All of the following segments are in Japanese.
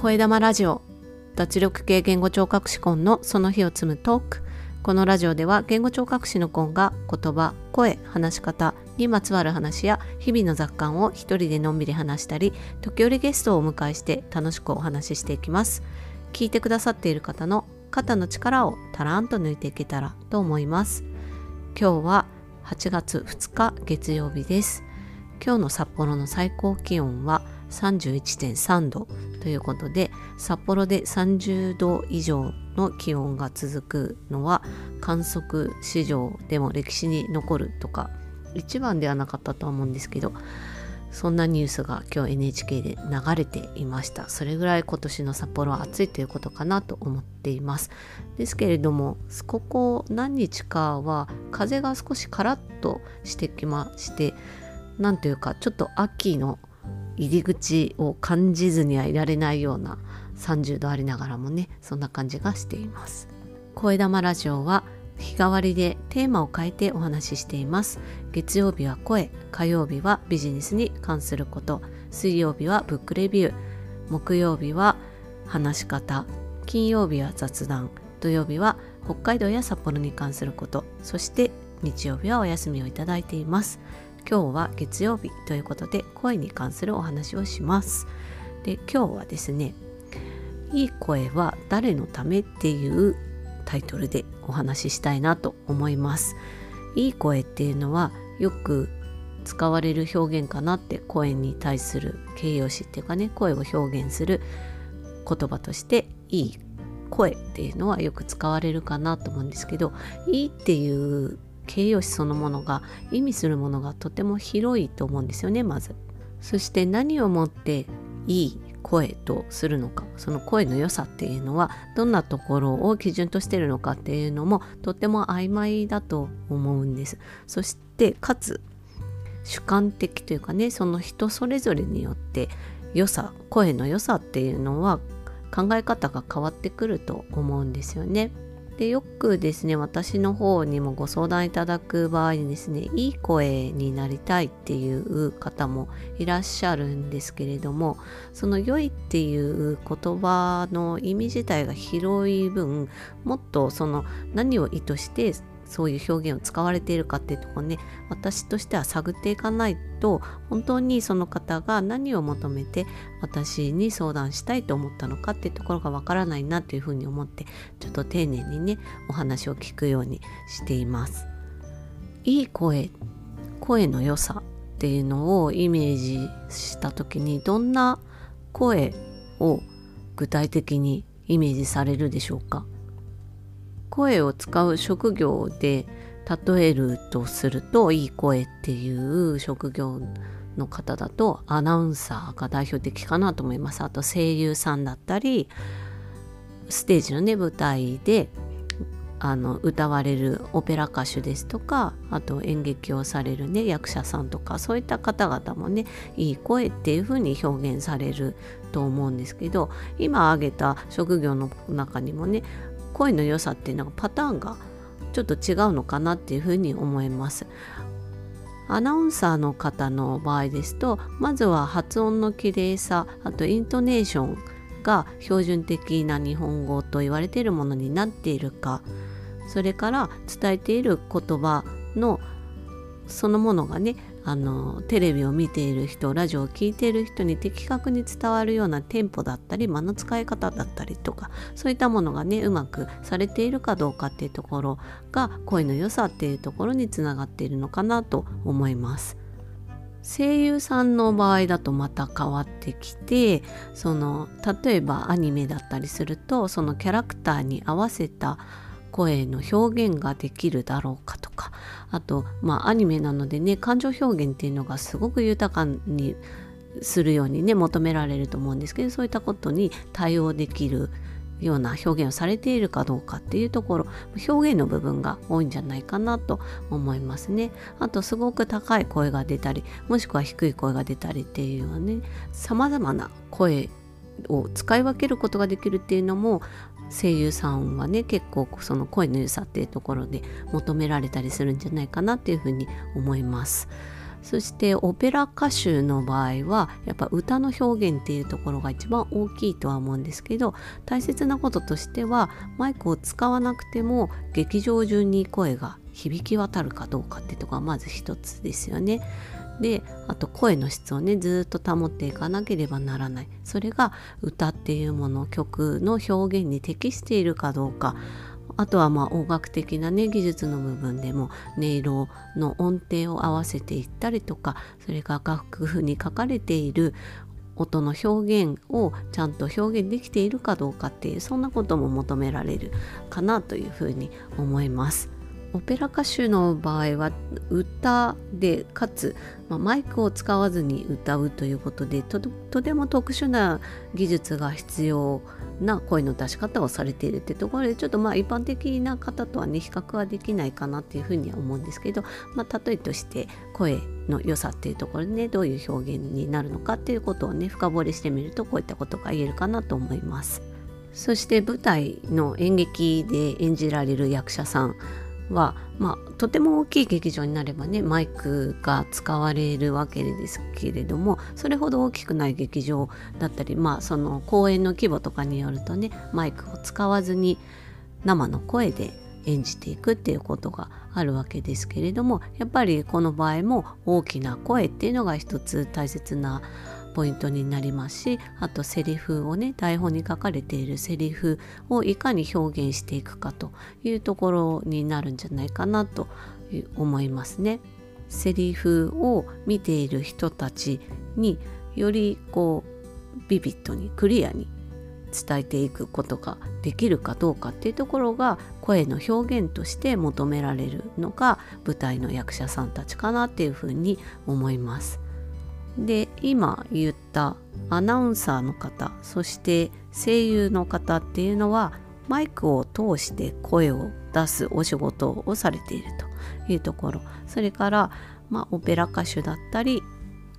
声玉ラジオ。脱力系言語聴覚士コンのその日を積むトーク。このラジオでは言語聴覚士のコンが言葉声話し方にまつわる話や日々の雑感を一人でのんびり話したり時折ゲストをお迎えして楽しくお話ししていきます。聞いてくださっている方の肩の力をたらんと抜いていけたらと思います。今日は8月2日月曜日です。今日の札幌の最高気温は31.3度。ということで札幌で30度以上の気温が続くのは観測史上でも歴史に残るとか一番ではなかったとは思うんですけどそんなニュースが今日 NHK で流れていました。それぐらい今年の札幌は暑いということかなと思っています。ですけれどもここ何日かは風が少しカラッとしてきましてなんというかちょっと秋の入り口を感じずにはいられないような30度ありながらもねそんな感じがしています。声玉ラジオは日替わりでテーマを変えてお話ししています。月曜日は声火曜日はビジネスに関すること。水曜日はブックレビュー。木曜日は話し方。金曜日は雑談。土曜日は北海道や札幌に関すること。そして日曜日はお休みをいただいています。今日は月曜日ということで声に関するお話をします。で今日はですねいい声は誰のためっていうタイトルでお話ししたいなと思います。いい声っていうのはよく使われる表現かなって声に対する形容詞っていうかね声を表現する言葉としていい声っていうのはよく使われるかなと思うんですけどいいっていう形容詞そのものが意味するものがとても広いと思うんですよねまず。そして何をもっていい声とするのかその声の良さっていうのはどんなところを基準としてるのかっていうのもとても曖昧だと思うんですそしてかつ主観的というかねその人それぞれによって良さ声の良さっていうのは考え方が変わってくると思うんですよね。でよくですね私の方にもご相談いただく場合にですねいい声になりたいっていう方もいらっしゃるんですけれどもその良いっていう言葉の意味自体が広い分もっとその何を意図してそういう表現を使われているかっていうとこね私としては探っていかないと本当にその方が何を求めて私に相談したいと思ったのかっていうところがわからないなというふうに思ってちょっと丁寧にねお話を聞くようにしています。いい声声の良さっていうのをイメージした時にどんな声を具体的にイメージされるでしょうか？声を使う職業で例えるとするといい声っていう職業の方だとアナウンサーが代表的かなと思います。あと声優さんだったりステージのね舞台であの歌われるオペラ歌手ですとかあと演劇をされるね役者さんとかそういった方々もねいい声っていう風に表現されると思うんですけど今挙げた職業の中にもね声の良さっていうのがパターンがちょっと違うのかなっていうふうに思います。アナウンサーの方の場合ですとまずは発音の綺麗さあとイントネーションが標準的な日本語と言われているものになっているかそれから伝えている言葉のそのものがねあのテレビを見ている人ラジオを聴いている人に的確に伝わるようなテンポだったり間の使い方だったりとかそういったものがねうまくされているかどうかっていうところが声の良さっていうところにつながっているのかなと思います。声優さんの場合だとまた変わってきてその例えばアニメだったりするとそのキャラクターに合わせた声の表現ができるだろうかとかあとまあアニメなのでね感情表現っていうのがすごく豊かにするようにね求められると思うんですけどそういったことに対応できるような表現をされているかどうかっていうところ表現の部分が多いんじゃないかなと思いますね。あとすごく高い声が出たりもしくは低い声が出たりっていうのはね様々な声を使い分けることができるっていうのも声優さんはね結構その声の良さっていうところで求められたりするんじゃないかなっていうふうに思います。そしてオペラ歌手の場合はやっぱ歌の表現っていうところが一番大きいとは思うんですけど大切なこととしてはマイクを使わなくても劇場中に声が響き渡るかどうかっていうところがまず一つですよね。であと声の質をねずっと保っていかなければならないそれが歌っていうもの曲の表現に適しているかどうかあとはまあ音楽的なね技術の部分でも音色の音程を合わせていったりとかそれが楽譜に書かれている音の表現をちゃんと表現できているかどうかっていうそんなことも求められるかなというふうに思います。オペラ歌手の場合は歌でかつ、まあ、マイクを使わずに歌うということでとても特殊な技術が必要な声の出し方をされているってところでちょっとまあ一般的な方とはね比較はできないかなっていうふうには思うんですけど、まあ、例えとして声の良さっていうところでねどういう表現になるのかっていうことをね深掘りしてみるとこういったことが言えるかなと思います。そして舞台の演劇で演じられる役者さんは、まあ、とても大きい劇場になればねマイクが使われるわけですけれどもそれほど大きくない劇場だったり、まあ、その公演の規模とかによるとねマイクを使わずに生の声で演じていくっていうことがあるわけですけれどもやっぱりこの場合も大きな声っていうのが一つ大切なポイントになりますしあとセリフをね台本に書かれているセリフをいかに表現していくかというところになるんじゃないかなと思いますね。セリフを見ている人たちによりこうビビッドにクリアに伝えていくことができるかどうかっていうところが声の表現として求められるのが舞台の役者さんたちかなっていうふうに思います。で今言ったアナウンサーの方そして声優の方っていうのはマイクを通して声を出すお仕事をされているというところそれから、まあ、オペラ歌手だったり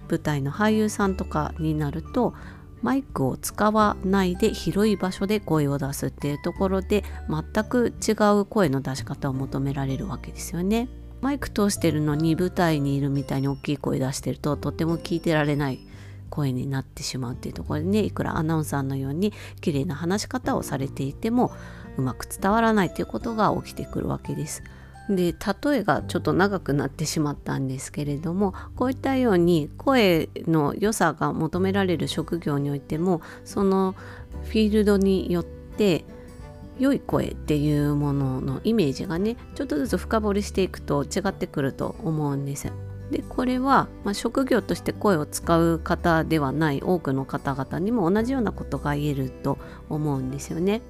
舞台の俳優さんとかになるとマイクを使わないで広い場所で声を出すっていうところで全く違う声の出し方を求められるわけですよね。マイク通してるのに舞台にいるみたいに大きい声出してるととても聞いてられない声になってしまうっていうところでねいくらアナウンサーのように綺麗な話し方をされていてもうまく伝わらないということが起きてくるわけです。で例えがちょっと長くなってしまったんですけれどもこういったように声の良さが求められる職業においてもそのフィールドによって良い声っていうもののイメージがねちょっとずつ深掘りしていくと違ってくると思うんです。でこれは、まあ、職業として声を使う方ではない多くの方々にも同じようなことが言えると思うんですよね。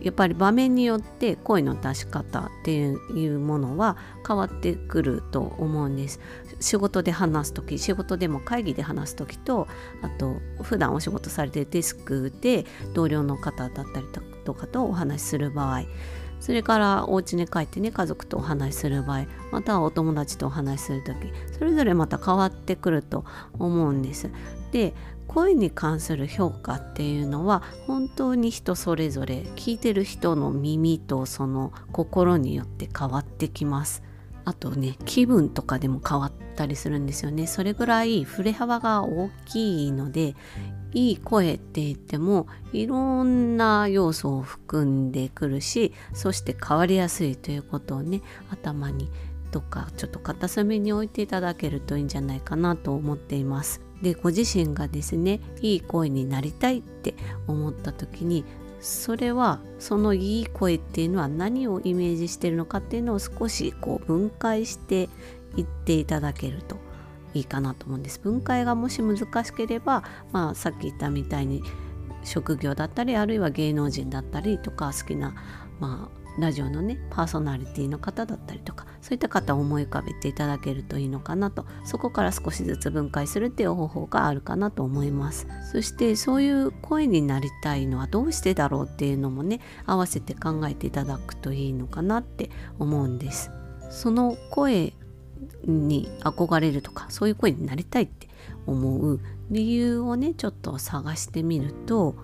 やっぱり場面によって声の出し方っていうものは変わってくると思うんです。仕事で話す時仕事でも会議で話す時とあと普段お仕事されてるデスクで同僚の方だったりととかとお話しする場合それからお家に帰ってね家族とお話しする場合またはお友達とお話しする時それぞれまた変わってくると思うんです。で声に関する評価っていうのは本当に人それぞれ聞いてる人の耳とその心によって変わってきます。あとね気分とかでも変わったりするんですよねそれぐらい振れ幅が大きいのでいい声って言ってもいろんな要素を含んでくるしそして変わりやすいということをね頭にとかちょっと片隅に置いていただけるといいんじゃないかなと思っています。でご自身がですねいい声になりたいって思った時にそれはそのいい声っていうのは何をイメージしてるのかっていうのを少しこう分解していっていただけるといいかなと思うんです。分解がもし難しければ、まあ、さっき言ったみたいに職業だったりあるいは芸能人だったりとか好きな、まあ、ラジオのねパーソナリティの方だったりとかそういった方を思い浮かべていただけるといいのかなと。そこから少しずつ分解するっていう方法があるかなと思います。そしてそういう声になりたいのはどうしてだろうっていうのもね合わせて考えていただくといいのかなって思うんです。その声に憧れるとかそういう声になりたいって思う理由をねちょっと探してみると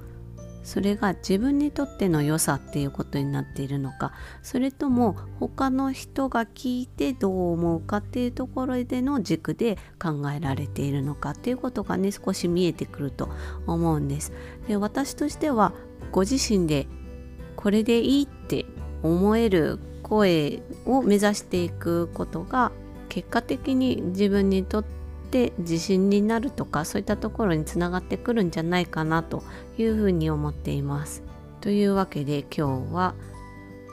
それが自分にとっての良さっていうことになっているのかそれとも他の人が聞いてどう思うかっていうところでの軸で考えられているのかっていうことがね少し見えてくると思うんです。で私としてはご自身でこれでいいって思える声を目指していくことが結果的に自分にとってて自信になるとかそういったところにつながってくるんじゃないかなというふうに思っています。というわけで今日は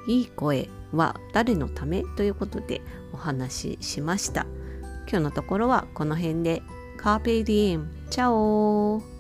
いい声は誰のためということでお話ししました。今日のところはこの辺でカーペディエンチャオ